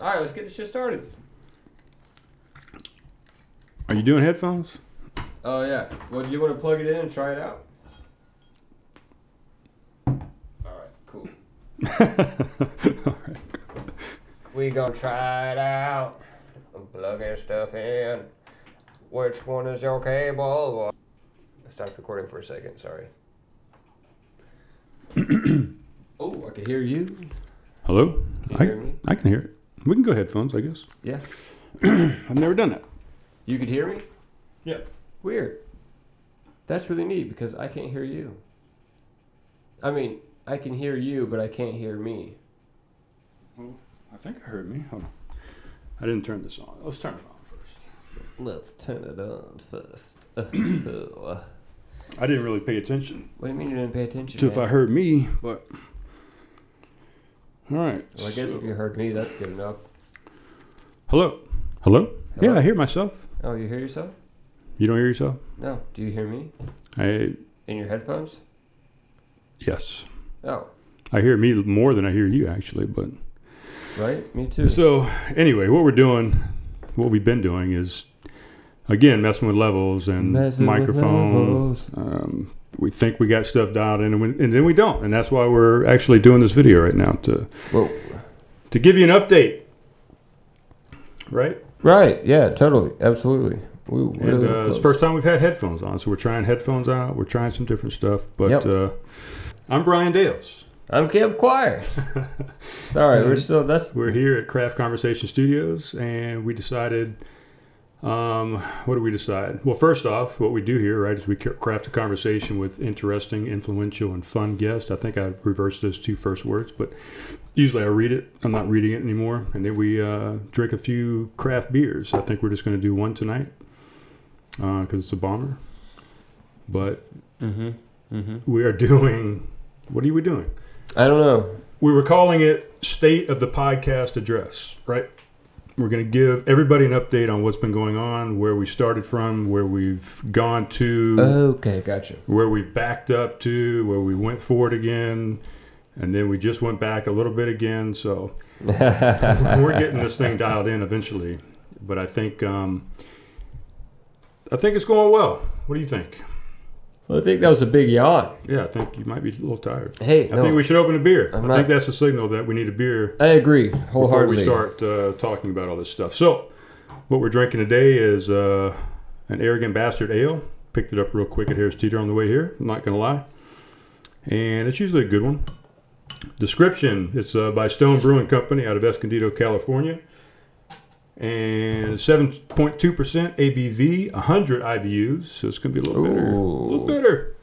All right, let's get this shit started. Are you doing headphones? Oh yeah. Well, do you want to plug it in and try it out? All right, cool. We gonna try it out. I'm plugging stuff in. Which one is your cable? I stopped recording for a second. Sorry. oh, I can hear you. Hello? Can you I, hear me? I can hear it. We can go headphones, I guess. Yeah. I've never done that. You could hear me? Yeah. Weird. That's really neat because I can't hear you. I mean, I can hear you, but I can't hear me. I think I heard me. Hold on. I didn't turn this on. Let's turn it on first. Let's turn it on first. I didn't really pay attention What do you mean you didn't pay attention? to if? I heard me, but. All right. Well, I guess so- if you heard me, that's good enough. Hello? Hello? Hello? Yeah, I hear myself. Oh, you hear yourself? You don't hear yourself? No. Do you hear me I. in your headphones? Yes. Oh, I hear me more than I hear you, actually, but. right. Me too. So anyway, what we're doing, what we've been doing is, again, messing with levels and Messing with microphone. levels. Um, we think we got stuff dialed in, and, we, and then we don't, and that's why we're actually doing this video right now to Whoa. to give you an update, right? Right. Yeah. Totally. Absolutely. We, And uh, it's the first time we've had headphones on, so we're trying headphones out. We're trying some different stuff, but Yep. uh, I'm Brian Dales. I'm Caleb Choir. Sorry, we're still. That's We're here at Craft Conversation Studios, and we decided. Um, what do we decide? Well, first off, what we do here, right, is we craft a conversation with interesting, influential, and fun guests. I think I reversed those two first words, but usually I read it. I'm not reading it anymore, and then we uh, drink a few craft beers. I think we're just going to do one tonight because it's a bomber. But Mm-hmm. Mm-hmm. we are doing. What are we doing? I don't know. we were calling it State of the Podcast Address, right? We're going to give everybody an update on what's been going on, where we started from, where we've gone to, Okay, gotcha. where we've backed up to, where we went forward again, and then we just went back a little bit again. So we're getting this thing dialed in eventually, but I think um, I think it's going well. What do you think? Well, I think that was a big yawn. Yeah, I think you might be a little tired. Hey, I no, think we should open a beer. I'm I not- think that's a signal that we need a beer I agree before wholeheartedly. we start uh, talking about all this stuff. So, what we're drinking today is uh, an Arrogant Bastard Ale. Picked it up real quick at Harris Teeter on the way here. I'm not going to lie. And it's usually a good one. Description It's uh, by Stone Brewing Company out of Escondido, California. And 7.2% ABV, 100 IBUs. So, it's going to be a little bitter. A little Ooh. bitter.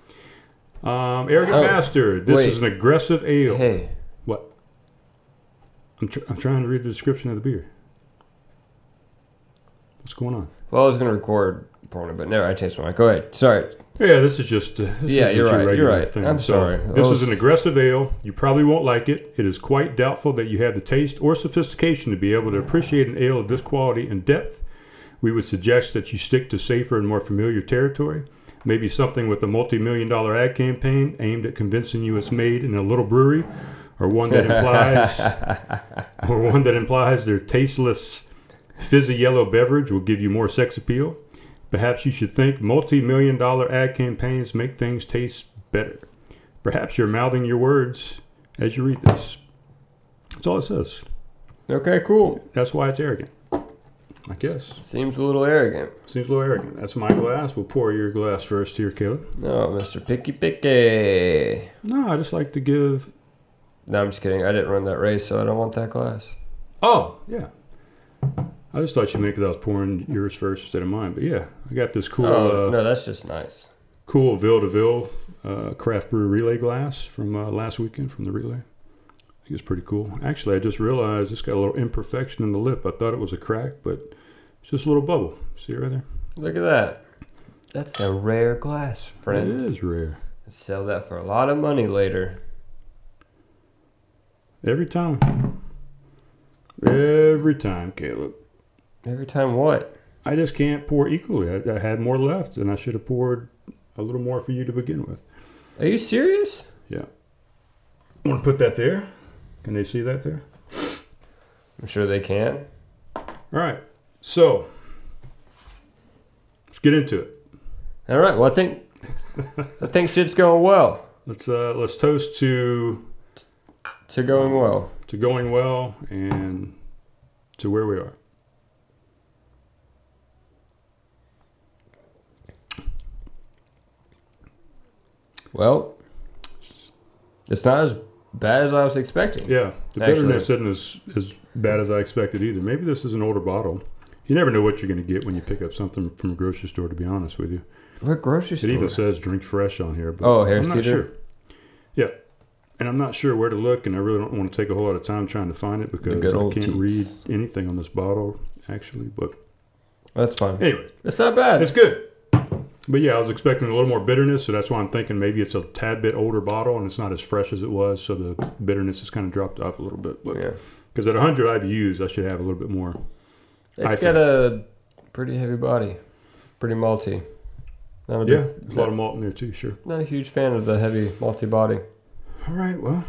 Um, Arrogant Oh, Bastard. This wait. is an aggressive ale. Hey, What? I'm, tr- I'm trying to read the description of the beer. What's going on? well, I was gonna record porno, but never. I changed my mind. Go ahead. Sorry. Yeah, this is just. Uh, this Yeah, is you're right, you're right. Thing. I'm So, sorry. This I is an aggressive ale. You probably won't like it. It is quite doubtful that you have the taste or sophistication to be able to appreciate an ale of this quality and depth. We would suggest that you stick to safer and more familiar territory. Maybe something with a multi-million dollar ad campaign aimed at convincing you it's made in a little brewery, or one that implies, or one that implies their tasteless, fizzy yellow beverage will give you more sex appeal. Perhaps you should think multi million dollar ad campaigns make things taste better. Perhaps you're mouthing your words as you read this. That's all it says. Okay, cool. That's why it's arrogant. I guess. Seems a little arrogant. Seems a little arrogant. That's my glass. We'll pour your glass first here, Caleb. Oh, no, Mr. Picky Picky. No, I just like to give. No, I'm just kidding. I didn't run that race, so I don't want that glass. Oh, yeah. I just thought you meant because I was pouring yours first instead of mine. But yeah, I got this cool. oh uh, no, that's just nice. cool Ville de Ville uh, craft brew relay glass from uh, last weekend from the relay. I think it's pretty cool. Actually, I just realized it's got a little imperfection in the lip. I thought it was a crack, but it's just a little bubble. See it right there? Look at that. That's a rare glass, friend. It is rare. Sell that for a lot of money later. Every time. Every time, Caleb. Every time what? I just can't pour equally. I, I had more left, and I should have poured a little more for you to begin with. Are you serious? Yeah. Want to put that there? Can they see that there? I'm sure they can. All right. So let's get into it. All right. Well, I think I think shit's going well. Let's uh, let's toast to To going well. to going well and to where we are. Well, it's not as bad as I was expecting. Yeah, the Actually- bitterness isn't as as bad as I expected either. Maybe this is an older bottle. You never know what you're going to get when you pick up something from a grocery store. To be honest with you, What grocery store? it even says "drink fresh" on here. But Oh, Harris I'm not Teeter? sure. Yeah, and I'm not sure where to look, and I really don't want to take a whole lot of time trying to find it because I can't read anything on this bottle actually. But That's fine. anyway, It's not bad. it's good. But yeah, I was expecting a little more bitterness, so that's why I'm thinking maybe it's a tad bit older bottle and it's not as fresh as it was, so the bitterness has kind of dropped off a little bit. But yeah. because at 100 IBUs, I should have a little bit more. I It's got a pretty heavy body. Pretty malty. A big, Yeah, there's a lot of malt in there too. Sure. not a huge fan of the heavy malty body. All right. Well,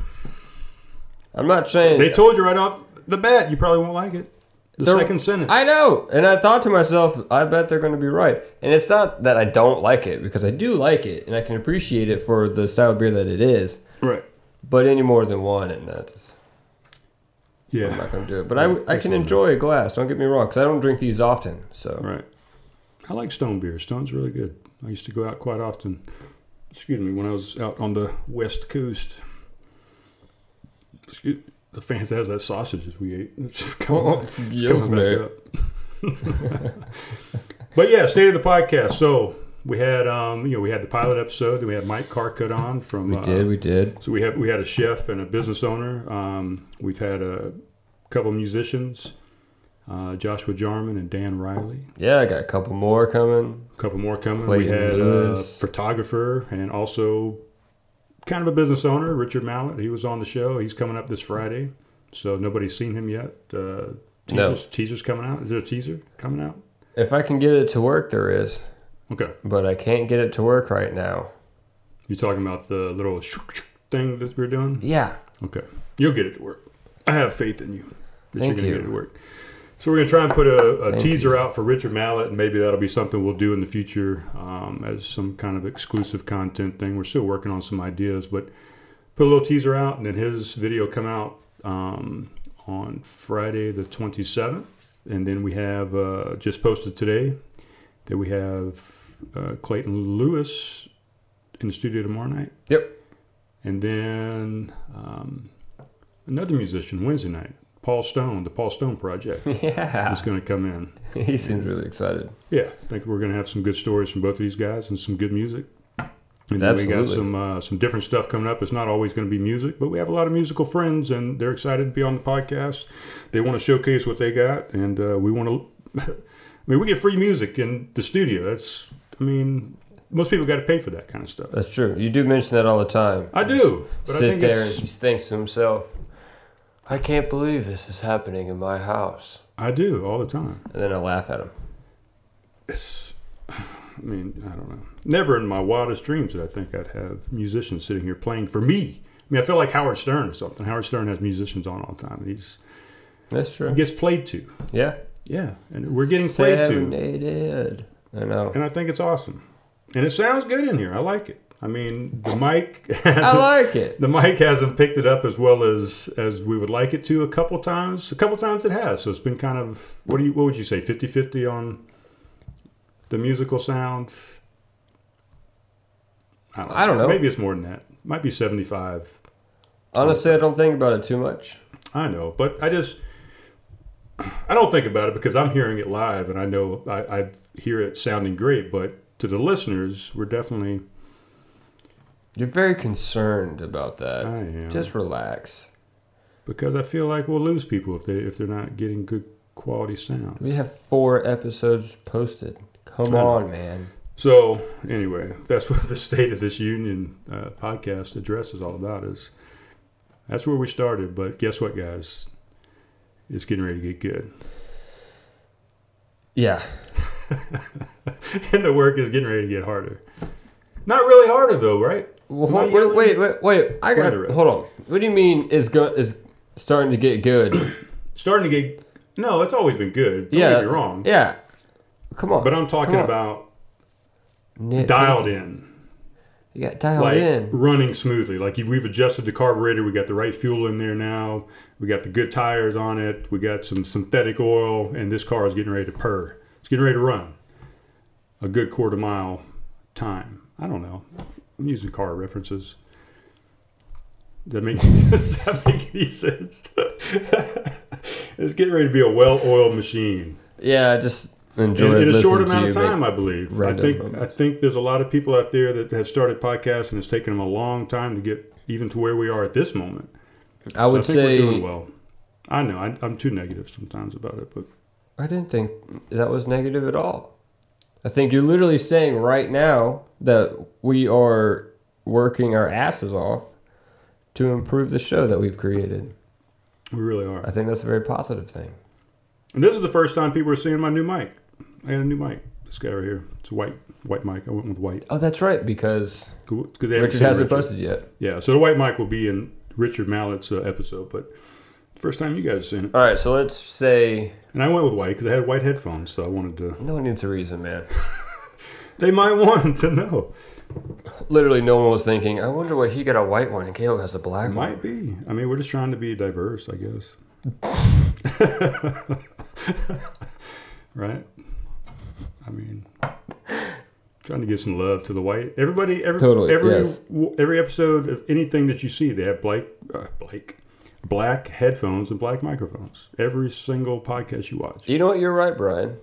I'm not saying they told you right off the bat you probably won't like it. The They're- second sentence. I know, and I thought to myself, I bet they're going to be right. And it's not that I don't like it because I do like it, and I can appreciate it for the style of beer that it is. Right. But any more than one, and that's Yeah. I'm not going to do it. But I, I can enjoy a glass. Don't get me wrong, because I don't drink these often. So Right. I like Stone beer. Stone's really good. I used to go out quite often. Excuse me, when I was out on the west coast. Excuse the fans has that sausages we ate. It's coming, Oh, it's yes, coming mate. back up. but yeah, state of the podcast. So we had um, you know, we had the pilot episode, then we had Mike Carcut on from we uh, did, we did. So we have we had a chef and a business owner. Um, we've had a couple musicians, uh, Joshua Jarman and Dan Riley. Yeah, I got a couple more coming. A couple more coming. Clayton we had a photographer and also kind of a business owner, Richard Mallett. He was on the show. He's coming up this Friday, so nobody's seen him yet. Uh, No. teasers, teasers coming out. Is there a teaser coming out? If I can get it to work, there is. Okay, But I can't get it to work right now. you're talking about the little thing that we're doing. Yeah. Okay, you'll get it to work. I have faith in you that Thank you're going you. to get it to work. So we're going to try and put a, a teaser you. out for Richard Mallett, and maybe that'll be something we'll do in the future um, as some kind of exclusive content thing. We're still working on some ideas, but put a little teaser out, and then his video come out um, on Friday the 27th, and then we have uh, just posted today that we have uh, Clayton Lewis in the studio tomorrow night. Yep. And then um, another musician Wednesday night, Paul Stone, the Paul Stone Project, Yeah. is going to come in. he seems really excited. Yeah, I think we're going to have some good stories from both of these guys and some good music. And then we got some uh, some different stuff coming up. It's not always going to be music, but we have a lot of musical friends, and they're excited to be on the podcast. They want to showcase what they got, and uh, we want to. I mean, we get free music in the studio. That's, I mean, most people got to pay for that kind of stuff. That's true. You do mention that all the time. I do, but I Sit think there and it's, he thinks to himself, I can't believe this is happening in my house. I do all the time. And then I laugh at him. It's, I mean, I don't know. Never in my wildest dreams did I think I'd have musicians sitting here playing for me. I mean, I feel like Howard Stern or something. Howard Stern has musicians on all the time. He's That's he true. gets played to. Yeah. Yeah, and we're getting played to. I know. and I think it's awesome. And it sounds good in here. I like it. I mean, the mic I like it. the mic hasn't picked it up as well as as we would like it to. A couple times, a couple times it has. So it's been kind of what do you what would you say 50-50 on the musical sound. I don't, I don't know. Maybe it's more than that. Might be seventy five. Honestly, I don't think about it too much. I know, but I just I don't think about it because I'm hearing it live and I know I, I hear it sounding great. But to the listeners, we're definitely You're very concerned about that. I am Just relax. because I feel like we'll lose people if they if they're not getting good quality sound. We have four episodes posted. Come on, man. So anyway, that's what the State of This Union uh, podcast address is all about. Is that's where we started, but guess what, guys? It's getting ready to get good, Yeah. and the work is getting ready to get harder. Not really harder though, right? Wait, wait, wait, wait. I got. Wait. Hold on. What do you mean is go, is starting to get good? starting to get. No, it's always been good. Don't yeah, get me wrong. Yeah, come on. But I'm talking about Nit- dialed in. You got dialed like in. running smoothly. Like we've adjusted the carburetor, we got the right fuel in there now. We got the good tires on it. We got some synthetic oil, and this car is getting ready to purr. It's getting ready to run a good quarter mile time. I don't know. I'm using car references. Does that make, does that make any sense? it's getting ready to be a well-oiled machine Yeah, just enjoy in, in a short amount of time, I believe. I think moments. I think there's a lot of people out there that have started podcasts, and it's taken them a long time to get even to where we are at this moment. I So would I think say we're doing well. I know I, I'm too negative sometimes about it, but I didn't think that was negative at all. I think you're literally saying right now that we are working our asses off to improve the show that we've created. we really are. I think that's a very positive thing. And this is the first time people are seeing my new mic. I had a new mic. This guy right here. It's a white white mic. I went with white. Oh, that's right, because. 'Cause Richard hasn't Richard. posted yet. Yeah, so the white mic will be in Richard Mallett's uh, episode, but first time you guys have seen it. All right, so let's say And I went with white because I had white headphones, so I wanted to. no one needs a reason, man. They might want to know. Literally, no one was thinking. I wonder why he got a white one and Caleb has a black one. Might be. I mean, we're just trying to be diverse, I guess. right? I mean, trying to give some love to the white. Everybody, every Totally, every yes. every episode of anything that you see, they have Blake, uh, Blake, black headphones and black microphones. Every single podcast you watch. You know what? You're right, Brian.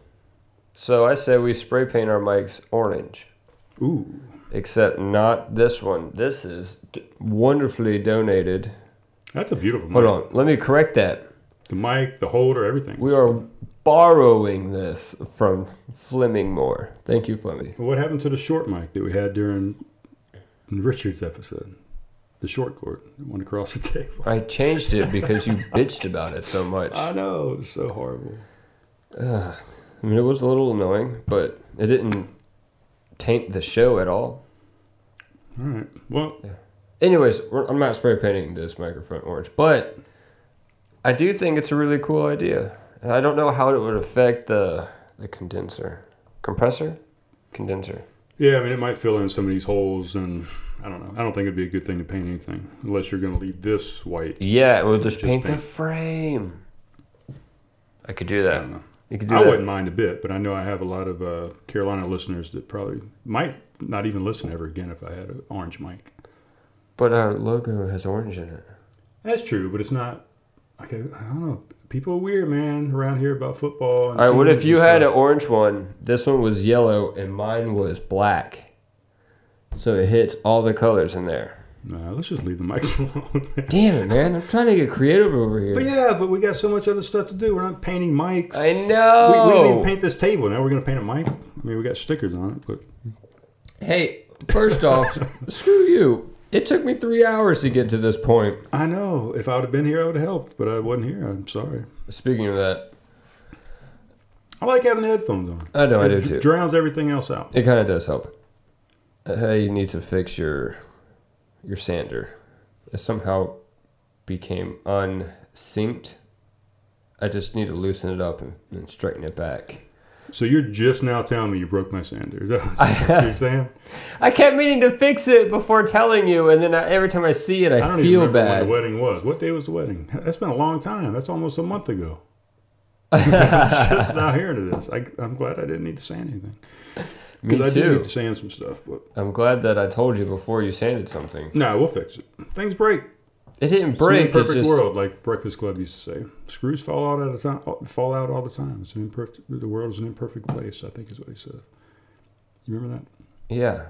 So I say we spray paint our mics orange. Ooh, except not this one. This is d- wonderfully donated. that's a beautiful mic. Hold on, let me correct that. The mic, the holder, everything. We are borrowing this from Fleming Moore. Thank you, Fleming. What happened to the short mic that we had during Richard's episode? The short cord that went across the table. I changed it because you bitched about it so much. I know, it was so horrible. Ugh. I mean, it was a little annoying, but it didn't taint the show at all. All right. Well, Anyways, we're, I'm not spray painting this microphone orange, but I do think it's a really cool idea. And I don't know how it would affect the the condenser, compressor, condenser. yeah, I mean, it might fill in some of these holes, and I don't know. I don't think it'd be a good thing to paint anything unless you're going to leave this white. Yeah, we'll just, Just paint, the frame. I could do I that. don't know. You could do I that. wouldn't mind a bit, but I know I have a lot of uh, Carolina listeners that probably might not even listen ever again if I had an orange mic. But our logo has orange in it. That's true, but it's not. Like, I I don't know. People are weird, man, around here about football. And All right, what if you had an orange one? This one was yellow and mine was black. So it hits all the colors in there. Nah, let's just leave the mics alone. Damn it, man. I'm trying to get creative over here. But yeah, but we got so much other stuff to do. We're not painting mics. I We, we know. didn't even paint this table. Now we're going to paint a mic. I mean, we got stickers on it, but Hey, first off, screw you. It took me three hours to get to this point. I know if I would have been here, I would have helped. But I wasn't here. I'm sorry. Speaking of that, I like having the headphones on. I know I do It too. drowns everything else out. It kind of does help. Hey, you need to fix your your sander. It somehow became unsynced. I just need to loosen it up and, and straighten it back. So you're just now telling me you broke my sander. Is that what you're saying? I kept meaning to fix it before telling you, and then I, every time I see it, I, I don't even feel remember when bad. the wedding was. What day was the wedding? That's been a long time. That's almost a month ago. I'm just now hearing this. I, I'm glad I didn't need to say anything. Me Because I do too. need to sand some stuff, but I'm glad that I told you before you sanded something. no, we'll fix it. Things break. It didn't It's an break. It's just world, like Breakfast Club used to say. Screws fall out at a time. Uh, fall out all the time. It's an imperfect. The world is an imperfect place. I think is what he said. You remember that? yeah.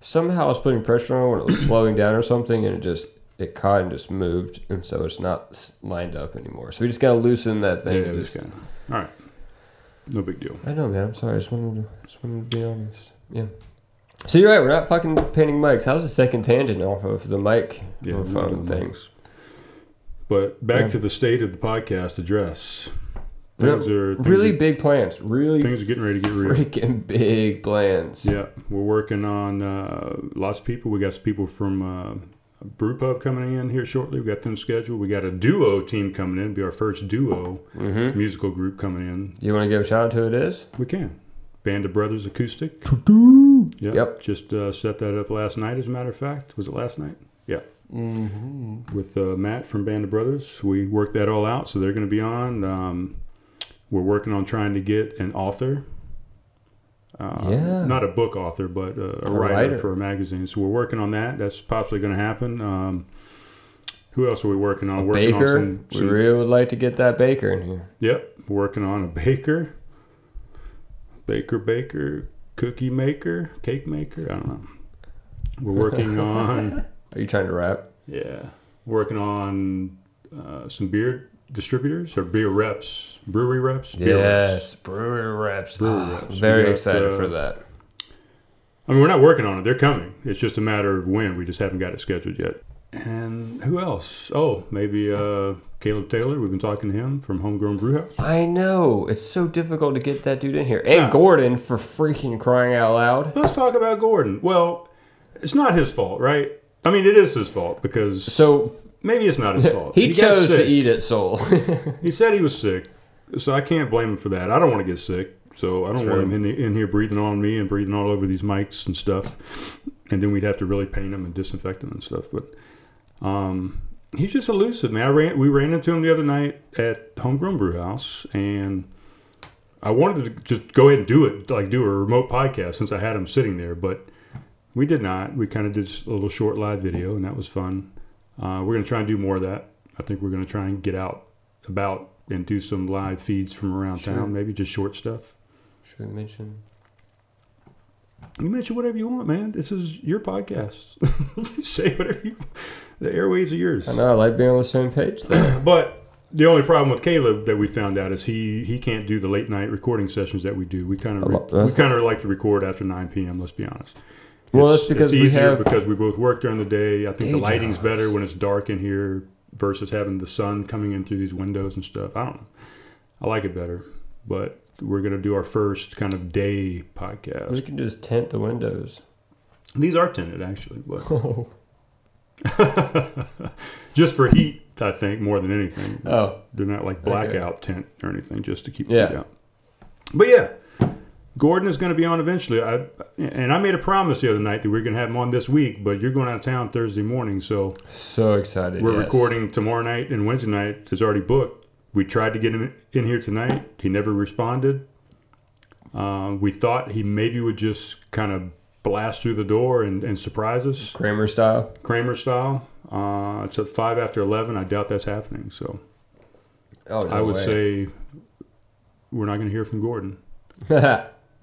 Somehow I was putting pressure on when it was slowing down or something, and it just it caught and just moved, and so it's not lined up anymore. So we just gotta loosen that thing. yeah, just- of. All right. No big deal. I know, man. I'm sorry. I just wanted to, just wanted to be honest. Yeah. So you're right. We're not fucking painting mics. Was a second tangent off of the mic Yeah, phone things. But back Yeah. to the state of the podcast address. Things are things really Are, big plans. Really things are getting ready to get real. freaking big plans. Yeah, we're working on uh, lots of people. We got some people from uh, brew pub coming in here shortly. We got them scheduled. We got a duo team coming in. Be our first duo Mm-hmm. musical group coming in. You want to give a shout out to who it is? We can. Band of Brothers Acoustic. Yep. Yep. Just uh, set that up last night, as a matter of fact. Was it last night? Yeah. Mm-hmm. With uh, Matt from Band of Brothers. We worked that all out, so they're going to be on. Um, we're working on trying to get an author. Uh, Yeah. Not a book author, but uh, a, A writer, writer. for a magazine. So we're working on that. That's possibly going to happen. Um, who else are we working on? working on Baker. some, We really would like to get that Baker in here. Yep, working on a baker, baker, baker, cookie maker, cake maker. I don't know. We're working on Are you trying to rap? yeah, working on uh, some beer distributors or beer reps, brewery reps. beer reps. Yes, brewery reps. Brewery Ah, reps. Very got, excited uh, for that. I mean, we're not working on it. They're coming. It's just a matter of when. We just haven't got it scheduled yet. And who else? Oh, maybe uh, Caleb Taylor. We've been talking to him from Homegrown Brewhouse. I know it's so difficult to get that dude in here, and Yeah. Gordon for freaking crying out loud. Let's talk about Gordon. Well, it's not his fault, right? I mean, it is his fault because So maybe it's not his fault. he got chose to eat it, soul. He said he was sick, so I can't blame him for that. I don't want to get sick, so I don't want him in, in here breathing on me and breathing all over these mics and stuff. And then we'd have to really paint him and disinfect him and stuff. But um, he's just elusive, man. I ran, we ran into him the other night at Homegrown Brew House, and I wanted to just go ahead and do it, like do a remote podcast since I had him sitting there, but we did not. We kind of did a little short live video, and that was fun. Uh, we're going to try and do more of that. I think we're going to try and get out about and do some live feeds from around Sure. town, maybe just short stuff. Should we mention? You mention whatever you want, man. This is your podcast. say whatever you The airwaves are yours. I know I like being on the same page there. But the only problem with Caleb that we found out is he he can't do the late night recording sessions that we do. We kind of lot- we kind of like to record after 9 p.m. Let's be honest. Well, It's- that's because it's we easier have- because we both work during the day. I think the lighting's jobs. better when it's dark in here versus having the sun coming in through these windows and stuff. I don't know. I like it better, but we're gonna do our first kind of day podcast. we can just tent the windows. These are tinted actually, but oh, just for heat, I think more than anything. oh, They're not like Okay. blackout tent or anything, just to keep Yeah. the heat out. But yeah, Gordon is going to be on eventually. I and I made a promise the other night that we are going to have him on this week, but you're going out of town Thursday morning, so so excited. we're yes. recording tomorrow night and Wednesday night is already booked. We tried to get him in here tonight. He never responded. Uh, we thought he maybe would just kind of blast through the door and, and surprise us, Kramer style. Kramer style. Uh, it's at five after eleven. I doubt that's happening. So Oh, no I would way. say we're not going to hear from Gordon.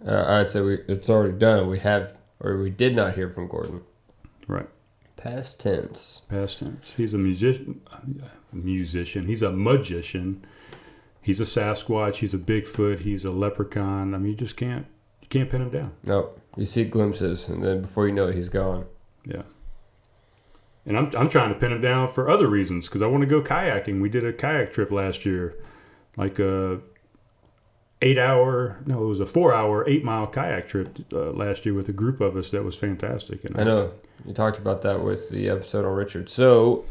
uh, I'd say we it's already done. We have or we did not hear from Gordon. Right. Past tense. Past tense. He's a musician. Musician. He's a magician. He's a Sasquatch. He's a Bigfoot. He's a leprechaun. I mean, you just can't you can't pin him down. No, you see glimpses, and then before you know it, he's gone. Yeah. And I'm I'm trying to pin him down for other reasons because I want to go kayaking. We did a kayak trip last year, like a eight hour no, it was a four hour, eight mile kayak trip uh, last year with a group of us. That was fantastic. And I know you talked about that with the episode on Richard. So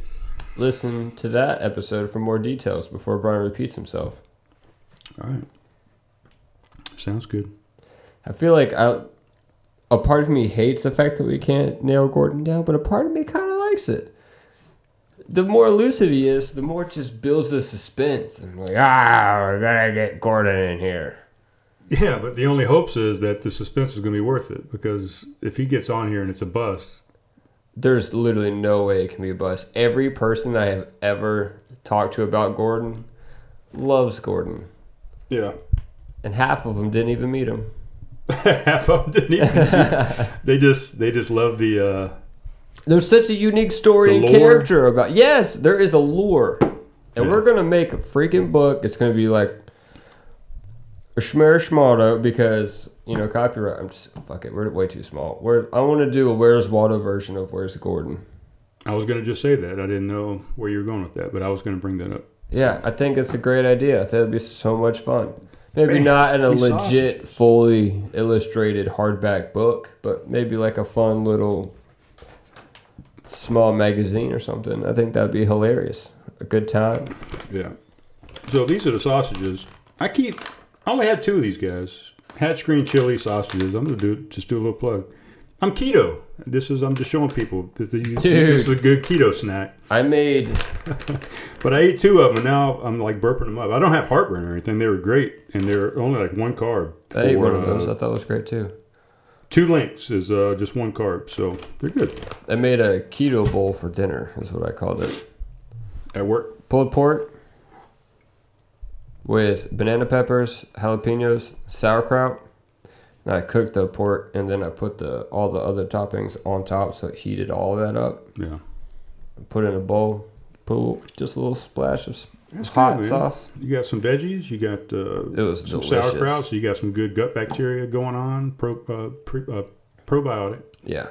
listen to that episode for more details before Brian repeats himself. All right. Sounds good. I feel like I, a part of me hates the fact that we can't nail Gordon down, but a part of me kind of likes it. The more elusive he is, the more it just builds the suspense. And like, ah, we're gonna get Gordon in here. Yeah, but the only hopes is that the suspense is going to be worth it because if he gets on here and it's a bust, There's literally no way it can be a bust. Every person I have ever talked to about Gordon loves Gordon, yeah, and half of them didn't even meet him. half of them didn't even. they just they just love the. Uh, There's such a unique story and character about. Yes, there is a lore, and Yeah. we're gonna make a freaking book. It's gonna be like a Schmer Schmaldo because you know copyright. I'm just fuck it. We're way too small. We're I want to do a Where's Waldo version of Where's Gordon. I was going to just say that I didn't know where you were going with that, but I was going to bring that up. Yeah, I think it's a great idea. I think it'd be so much fun. Maybe not in a legit, fully illustrated hardback book, but maybe like a fun little small magazine or something. I think that'd be hilarious. A good time. Yeah. So these are the sausages. I keep. I only had two of these guys. Hatch green chili sausages. I'm gonna do just do a little plug. I'm keto. This is I'm just showing people this, is- this is a good keto snack. I made But I ate two of them, and now I'm like burping them up. I don't have heartburn or anything. They were great, and they're only like one carb. I ate one of those. uh, I thought it was great too. Two links is uh, just one carb, so they're good. I made a keto bowl for dinner. Is what I called it. At work, Pulled pork with banana peppers, jalapenos, sauerkraut. And I cooked the pork and then I put the all the other toppings on top, so it heated all that up. yeah, Put it in a bowl. Put a little, just a little splash of that's hot good, sauce. You got some veggies. You got uh, some delicious. sauerkraut. So you got some good gut bacteria going on. Pro, uh, pre, uh, probiotic. Yeah,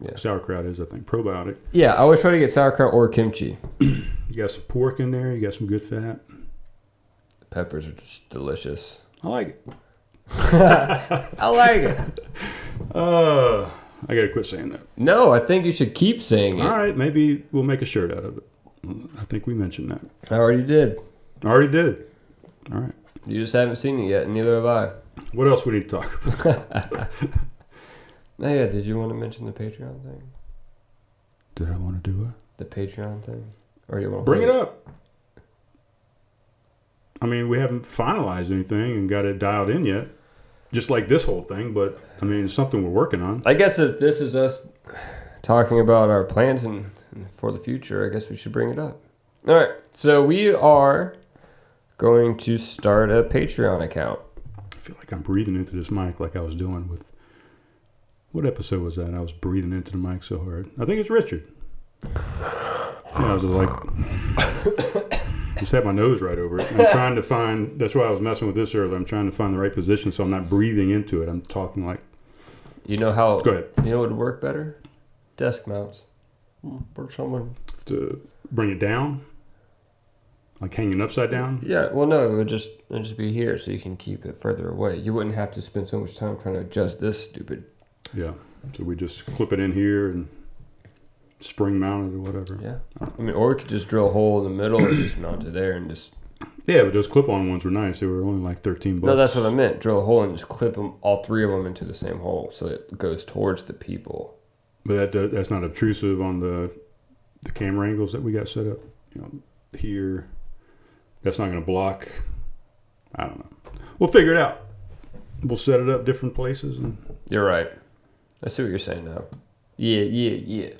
yeah. Sauerkraut is, I think, probiotic. yeah. I always try to get sauerkraut or kimchi. You got some pork in there. You got some good fat. The peppers are just delicious. I like it. I like it. Uh, I gotta quit saying that. No, I think you should keep saying it. All right, maybe we'll make a shirt out of it. I think we mentioned that. I already did. I already did. All right. You just haven't seen it yet, and neither have I. What else we need to talk about? Oh yeah, did you want to mention the Patreon thing? Did I want to do it? The Patreon thing, or you want to Bring it up. I mean, we haven't finalized anything and got it dialed in yet. Just like this whole thing, but I mean, it's something we're working on. I guess if this is us talking about our plans and for the future, I guess we should bring it up. All right, so we are going to start a Patreon account. I feel like I'm breathing into this mic like I was doing with. What episode was that? I was breathing into the mic so hard. I think it's Richard. Yeah, I was like, just had my nose right over it. I'm trying to find. That's why I was messing with this earlier. I'm trying to find the right position so I'm not breathing into it. I'm talking like. You know how? Go ahead. You know what would work better? Desk mounts. Or someone. To bring it down, like hanging upside down. Yeah. Well, no, it would just it would just be here, so you can keep it further away. You wouldn't have to spend so much time trying to adjust this stupid. Yeah. So we just clip it in here and spring mount it or whatever. Yeah. I mean, or we could just drill a hole in the middle and just mount it there and just. Yeah, but those clip-on ones were nice. They were only like thirteen bucks. No, that's what I meant. Drill a hole and just clip them, all three of them, into the same hole, so it goes towards the people. But that that's not obtrusive on the the camera angles that we got set up. You know, here, that's not going to block. I don't know. We'll figure it out. We'll set it up different places, and You're right. I see what you're saying now. Yeah, yeah, yeah.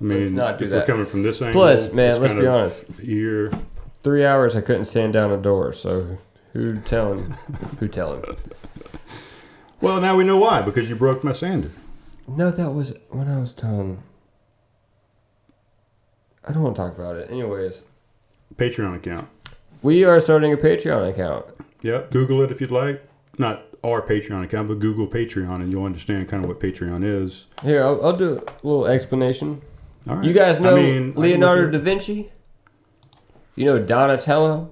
I mean, Let's not do if that. we're coming from this angle, Plus, man, it's let's kind be honest. Here, Three hours, I couldn't stand down a door. So, who telling? who telling? well, now we know why because you broke my sander. No, that was when I was done. I don't want to talk about it. Anyways, Patreon account. we are starting a Patreon account. Yep. Google it if you'd like. Not our Patreon account, but Google Patreon, and you'll understand kind of what Patreon is. Here, I'll, I'll do a little explanation. All right. You guys know I mean, I Leonardo look da Vinci? You know Donatello?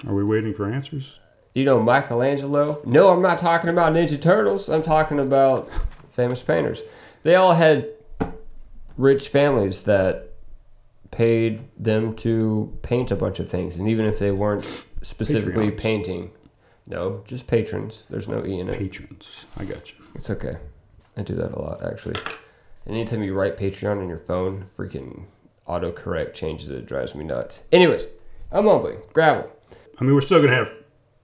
at- Are we waiting for answers? You know Michelangelo? No, I'm not talking about Ninja Turtles. I'm talking about famous painters. They all had rich families that paid them to paint a bunch of things, and even if they weren't specifically Patreons. painting, no, just patrons. There's no e in it. Patrons. I got you. It's okay. I do that a lot actually. Anytime you write Patreon on your phone, freaking autocorrect changes it. It drives me nuts. Anyways, I'm mumbling. Gravel. I mean, we're still gonna have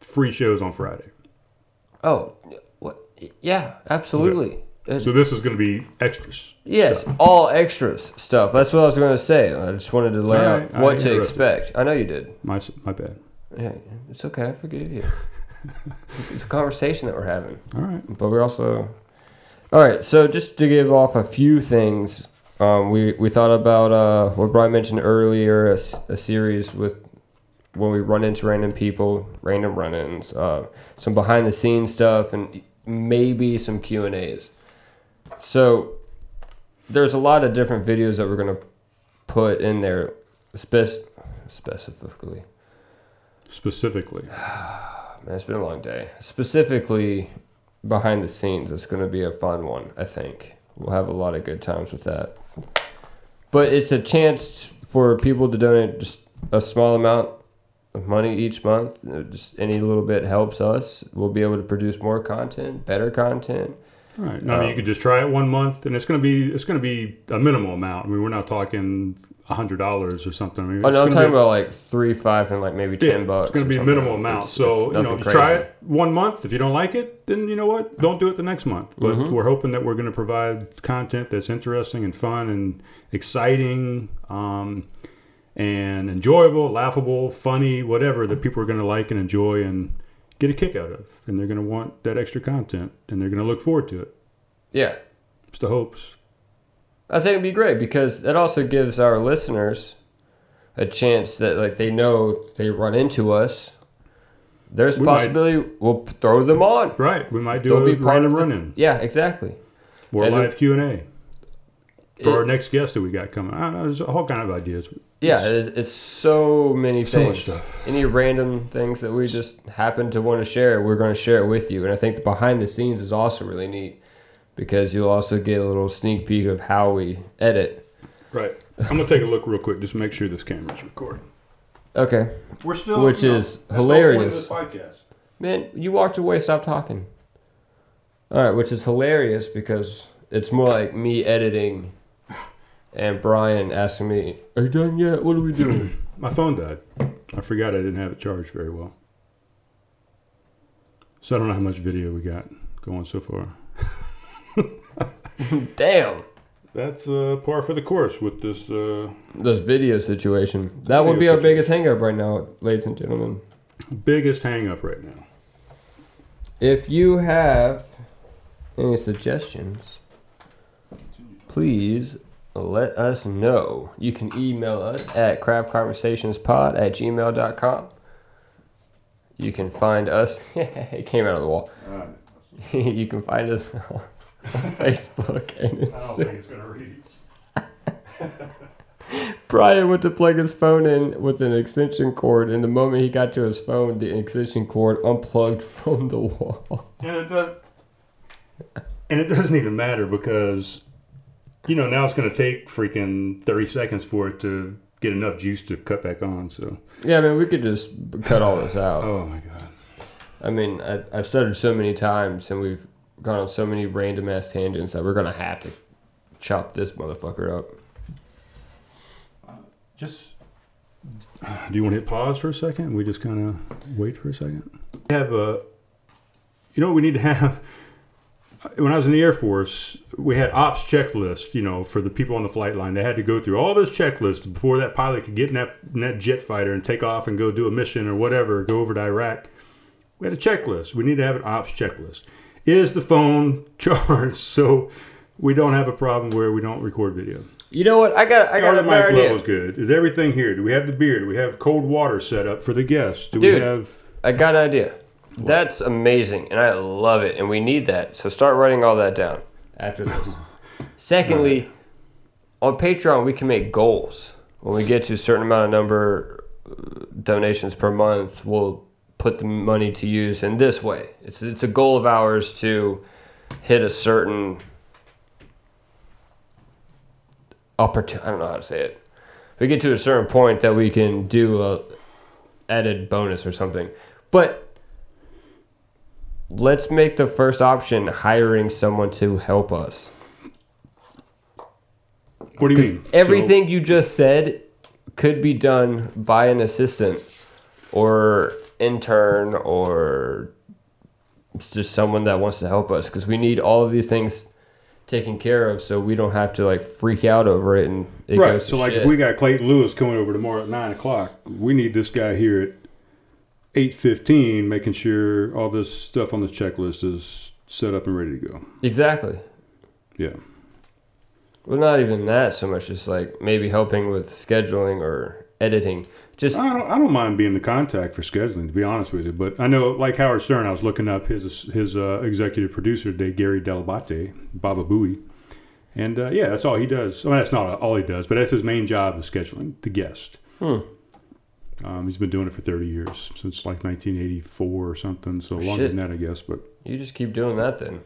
free shows on Friday, Oh, what? Yeah, absolutely. Uh, so this is gonna be extras. yes, stuff. all extras stuff. That's what I was going to say. I just wanted to lay out what to expect. I know you did. My my bad. Yeah, it's okay. I forgive you. it's, a, conversation that we're having. All right. but we're also all right so just to give off a few things um, we, we thought about uh, what brian mentioned earlier a series with when we run into random people random run-ins uh, some behind the scenes stuff and maybe some q and a's so there's a lot of different videos that we're going to put in there spec- specifically Specifically, Man, it's been a long day. Specifically, behind the scenes, it's going to be a fun one. I think we'll have a lot of good times with that. but it's a chance for people to donate just a small amount of money each month. Just any little bit helps us. We'll be able to produce more content, better content. All right. I mean, you could just try it one month, and it's going to be it's going to be a minimal amount. I mean, we're not talking hundred dollars or something. I mean, Oh it's no, I'm talking be- about like three, five, and like maybe Yeah, ten bucks. it's going to be a minimal amount. It's- so it's you know, nothing you try it one month. If you don't like it, then you know what? Don't do it the next month. But Mm-hmm. we're hoping that we're going to provide content that's interesting and fun and exciting, um, and enjoyable, laughable, funny, whatever that people are going to like and enjoy and get a kick out of, and they're going to want that extra content, and they're going to look forward to it. Yeah, It's the hopes. I think it'd be great because it also gives our listeners a chance that like they know they run into us. There's a We might- possibility we'll throw them on. Right. We might do They'll a be random run-in Yeah, exactly. or and live Q and A for It- our next guest that we got coming. I don't know. There's a whole kind of ideas. Yeah, it, it's so many So things. much stuff. Any random things that we just happen to want to share, we're going to share it with you. And I think the behind the scenes is also really neat because you'll also get a little sneak peek of how we edit. Right. I'm gonna take a look real quick, just make sure this camera's recording. Okay, We're still, Which you know, is that's the point of hilarious. this podcast. man, you walked away. Stop talking. All right, which is hilarious because it's more like me editing, and Brian asking me, "Are you done yet? What are we doing?" My phone died. I forgot I didn't have it charged very well. So I don't know how much video we got going so far. Damn. That's uh, par for the course with this. Uh, This video situation. That would be Video our biggest hangup right now, ladies and gentlemen. biggest hangup right now. If you have any suggestions, please let us know. You can email us at craftconversationspod at gmail.com. You can find us, it came out of the wall. you can find us on Facebook and Instagram. I don't think it's gonna reach. Brian went to plug his phone in with an extension cord, and the moment he got to his phone, the extension cord unplugged from the wall. And it does, and it doesn't even matter because, you know, now it's going to take freaking thirty seconds for it to get enough juice to cut back on. So, Yeah, I mean, we could just cut all this out. oh my god, I mean, I, I've stuttered so many times, and we've gone on so many random ass tangents that we're gonna have to chop this motherfucker up. just do you want to hit pause for a second? We just kind of wait for a second. We have a, you know, what we need to have. When I was in the Air Force, we had ops checklist. You know, for the people on the flight line, they had to go through all this checklist before that pilot could get in that, in that jet fighter and take off and go do a mission or whatever, go over to Iraq. We had a checklist. We need to have an ops checklist. Is the phone charged so we don't have a problem where we don't record video? You know what? I got I got a the mic idea. levels good? Is everything here? Do we have the beer? Do we have cold water set up for the guests? Do Dude. we have? I got an idea. That's amazing, and I love it, and we need that. So start writing all that down after this. Secondly, on Patreon we can make goals. When we get to a certain amount of number uh, donations per month, we'll put the money to use in this way. It's it's a goal of ours to hit a certain opportunity. I don't know how to say it. We get to a certain point that we can do a added bonus or something. But let's make the first option hiring someone to help us. What do you mean? Everything you just said could be done by an assistant or intern or just someone that wants to help us because we need all of these things taken care of so we don't have to like freak out over it and it right. So, like, shit. if we got Clayton Lewis coming over tomorrow at nine o'clock, we need this guy here at eight fifteen, making sure all this stuff on the checklist is set up and ready to go. exactly Yeah. well not even that so much just like maybe helping with scheduling or editing just I don't, I don't mind being the contact for scheduling, to be honest with you. But I know, like Howard Stern, I was looking up his his uh, executive producer today, Gary Dell'Abate, Baba Booey. And uh, yeah, that's all he does. Well, that's not all he does, but that's his main job is scheduling the guest. Hmm. Um, he's been doing it for 30 years, since like 1984 or something. So longer than that, I guess. But You just keep doing that then.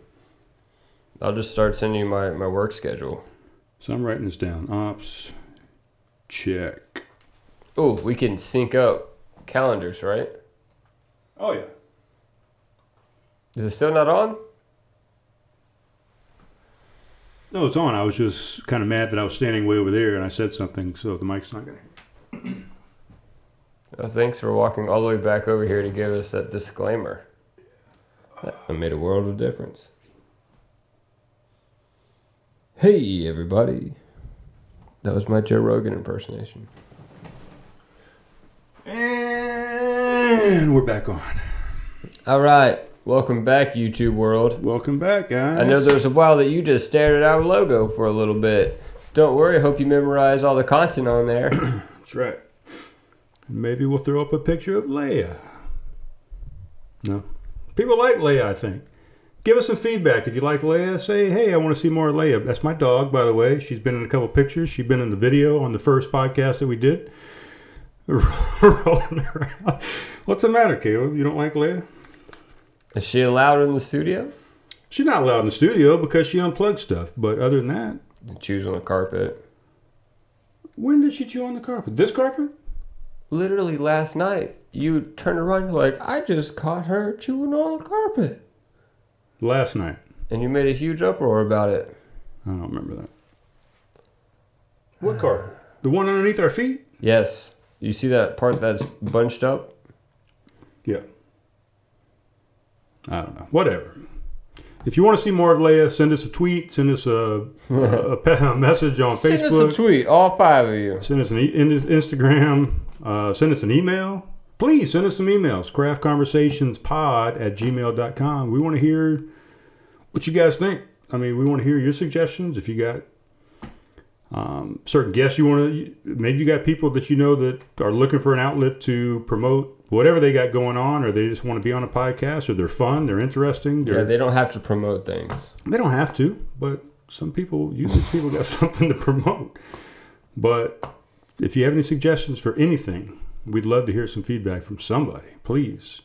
I'll just start sending you my, my work schedule. So I'm writing this down. Ops check. Oh, we can sync up calendars, right? Oh yeah. Is it still not on? No, it's on. I was just kind of mad that I was standing way over there and I said something, so the mic's not gonna. Oh, thanks for walking all the way back over here to give us that disclaimer. That made a world of difference. Hey, everybody. That was my Joe Rogan impersonation. And we're back on. All right. Welcome back, YouTube world. Welcome back, guys. I know there was a while that you just stared at our logo for a little bit. Don't worry. I hope you memorize all the content on there. That's right. Maybe we'll throw up a picture of Leia. No. People like Leia, I think. Give us some feedback. If you like Leia, say, hey, I want to see more of Leia. That's my dog, by the way. She's been in a couple pictures. She's been in the video on the first podcast that we did. Rolling around. What's the matter, Caleb? You don't like Leia? Is she allowed in the studio? She's not allowed in the studio because she unplugged stuff. But other than that, Choose on the carpet. when did she chew on the carpet? This carpet? Literally last night, you turned around, you're like, I just caught her chewing on the carpet. Last night. And you made a huge uproar about it. I don't remember that. What carpet? The one underneath our feet? Yes. You see that part that's bunched up? Yeah. I don't know. Whatever. If you want to see more of Leia, send us a tweet, send us a, a, a message on Facebook. Send us a tweet, all five of you. send us an e- Instagram, uh, send us an email. Please send us some emails. Craftconversationspod at gmail.com. We want to hear what you guys think. I mean, we want to hear your suggestions. If you got um, certain guests you want to, maybe you got people that you know that are looking for an outlet to promote whatever they got going on, or they just want to be on a podcast, or they're fun, they're interesting. They're, Yeah, they don't have to promote things. they don't have to, but some people, usually people got something to promote. But if you have any suggestions for anything, we'd love to hear some feedback from somebody, please.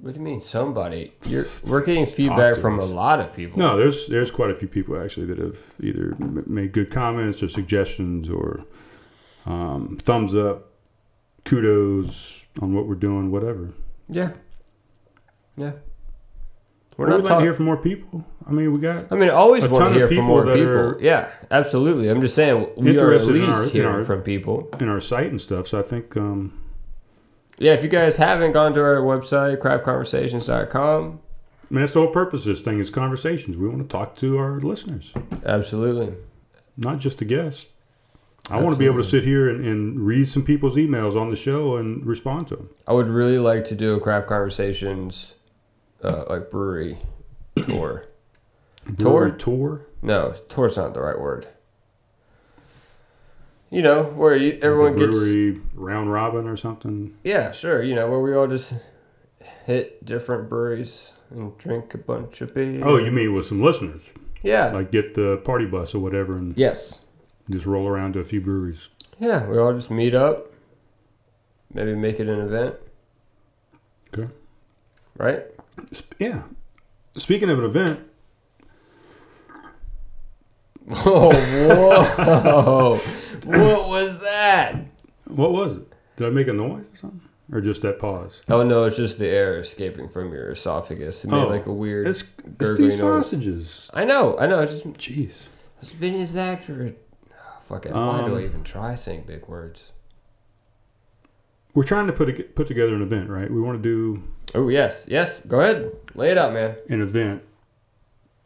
What do you mean, somebody? You're we're getting feedback from us. a lot of people. No, there's there's quite a few people actually that have either made good comments or suggestions or um, thumbs up, kudos on what we're doing, whatever. Yeah. Yeah. We're We're not like to talking. hear from more people. I mean, we got I mean, I always a want ton to of hear from people more people. are Yeah, absolutely. I'm just saying we are at in least our- hearing our- from people. in our site and stuff. So I think um, Yeah, if you guys haven't gone to our website, craftconversations.com, I mean that's the whole purpose of this thing is conversations. We want to talk to our listeners. absolutely. not just the guests. I want to be able to sit here and, and read some people's emails on the show and respond to them. I would really like to do a craft conversations, uh, like brewery tour. Brewery tour. No, tour's not the right word. You know where you, everyone gets brewery round robin or something. Yeah, sure. You know, where we all just hit different breweries and drink a bunch of beer. Oh, you mean with some listeners? yeah. Like get the party bus or whatever and yes. just roll around to a few breweries. Yeah, we all just meet up. Maybe make it an event, Okay. right? Yeah. Speaking of an event, Oh, whoa. what was that? what was it? Did I make a noise or something? Or just that pause? Oh, no, it's just the air escaping from your esophagus. It made Oh, like a weird. It's, it's these noise. sausages. I know, I know. It's just Jeez. it's been exaggerated. Oh, fuck it. Why do I Um, even try saying big words? We're trying to put a, put together an event, right? We want to do Oh, yes. Yes. Go ahead. Lay it out, man. an event.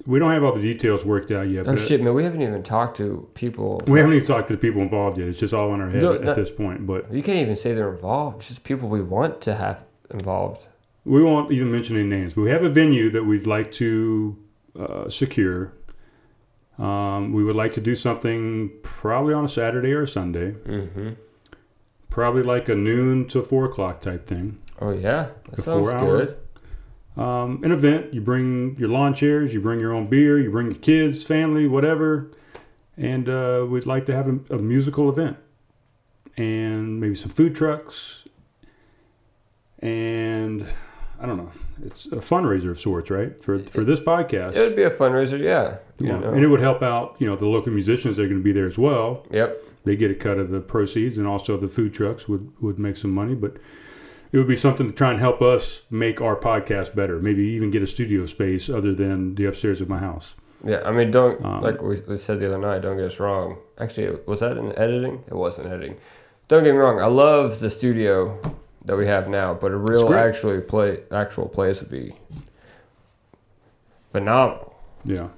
We don't have all the details worked out yet. Oh, shit, man. We haven't even talked to people. We haven't even talked to the people involved yet. It's just all in our head No, at this point. But You can't even say they're involved. It's just people we want to have involved. we won't even mention any names. But we have a venue that we'd like to uh, secure. Um, we would like to do something probably on a Saturday or a Sunday, Mm-hmm. Probably like a noon to four o'clock type thing. Oh, yeah. That A sounds good. Um, an event. You bring your lawn chairs, you bring your own beer, you bring your kids, family, whatever, and uh, we'd like to have a, a musical event and maybe some food trucks. And I don't know. It's a fundraiser of sorts, right? For for this podcast. It would be a fundraiser, yeah. you You know, and it would help out, you know, the local musicians. They're going to be there as well. Yep. They get a cut of the proceeds, and also the food trucks would would make some money. But it would be something to try and help us make our podcast better. Maybe even get a studio space other than the upstairs of my house. Yeah, I mean, don't Um, like we, we said the other night. Don't get us wrong. Actually, was that in editing? It wasn't editing. Don't get me wrong. I love the studio that we have now, but a real actually play actual place would be phenomenal. Yeah.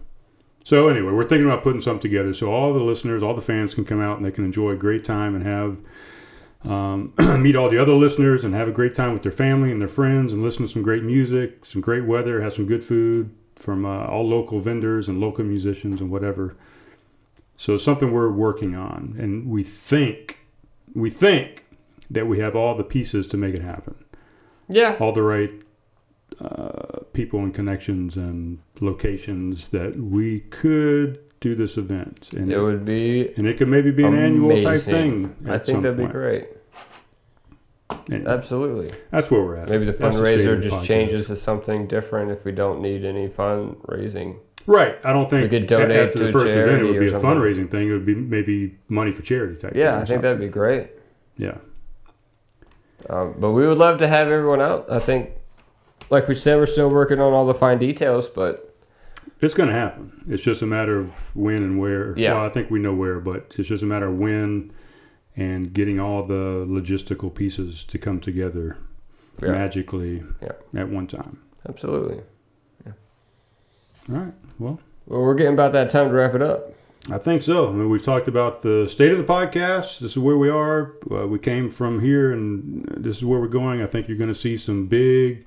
So anyway, we're thinking about putting something together so all the listeners, all the fans can come out and they can enjoy a great time and have um, meet all the other listeners and have a great time with their family and their friends and listen to some great music, some great weather, have some good food from uh, all local vendors and local musicians and whatever. So it's something we're working on, and we think we think that we have all the pieces to make it happen Yeah, all the right uh, people and connections and locations that we could do this event, and it it, would be. and it could maybe be an annual type thing. I think that'd be great. Anyway, Absolutely. that's where we're at. Maybe the That's fundraiser the just podcast. changes to something different if we don't need any fundraising. Right. I don't think We could donate after to the first event it would be a something. fundraising thing. It would be maybe money for charity type. Yeah, I think something. that'd be great. Yeah. Um, but we would love to have everyone out. I think, like we said, we're still working on all the fine details, but It's going to happen. It's just a matter of when and where. Yeah. Well, I think we know where, but it's just a matter of when and getting all the logistical pieces to come together yeah, magically Yeah. at one time. absolutely. All right. Well, Well, we're getting about that time to wrap it up. I think so. I mean, we've talked about the state of the podcast. This is where we are. Uh, we came from here, and this is where we're going. I think you're going to see some big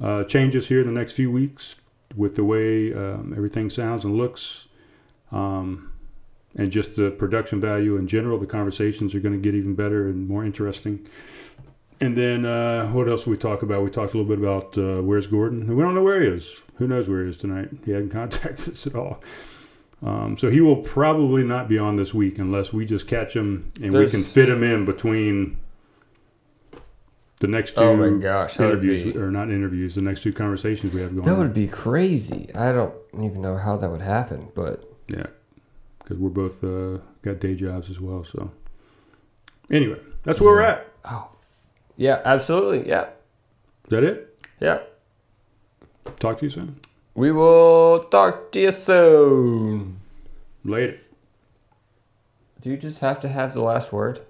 uh, changes here in the next few weeks with the way um, everything sounds and looks, um, and just the production value in general. The conversations are going to get even better and more interesting. And then uh, what else we talk about? We talked a little bit about uh, where's Gordon. We don't know where he is. Who knows where he is tonight? He hadn't contacted us at all. Um, so he will probably not be on this week unless we just catch him and we can fit him in between the next two Oh my gosh, interviews, be or not interviews, the next two conversations we have going that on. would be crazy. I don't even know how that would happen, but Yeah, because we're both uh, got day jobs as well. So anyway, that's where we're at. oh, yeah, absolutely, yeah, Is that it? yeah. Talk to you soon. We will talk to you soon. Later. Do you just have to have the last word?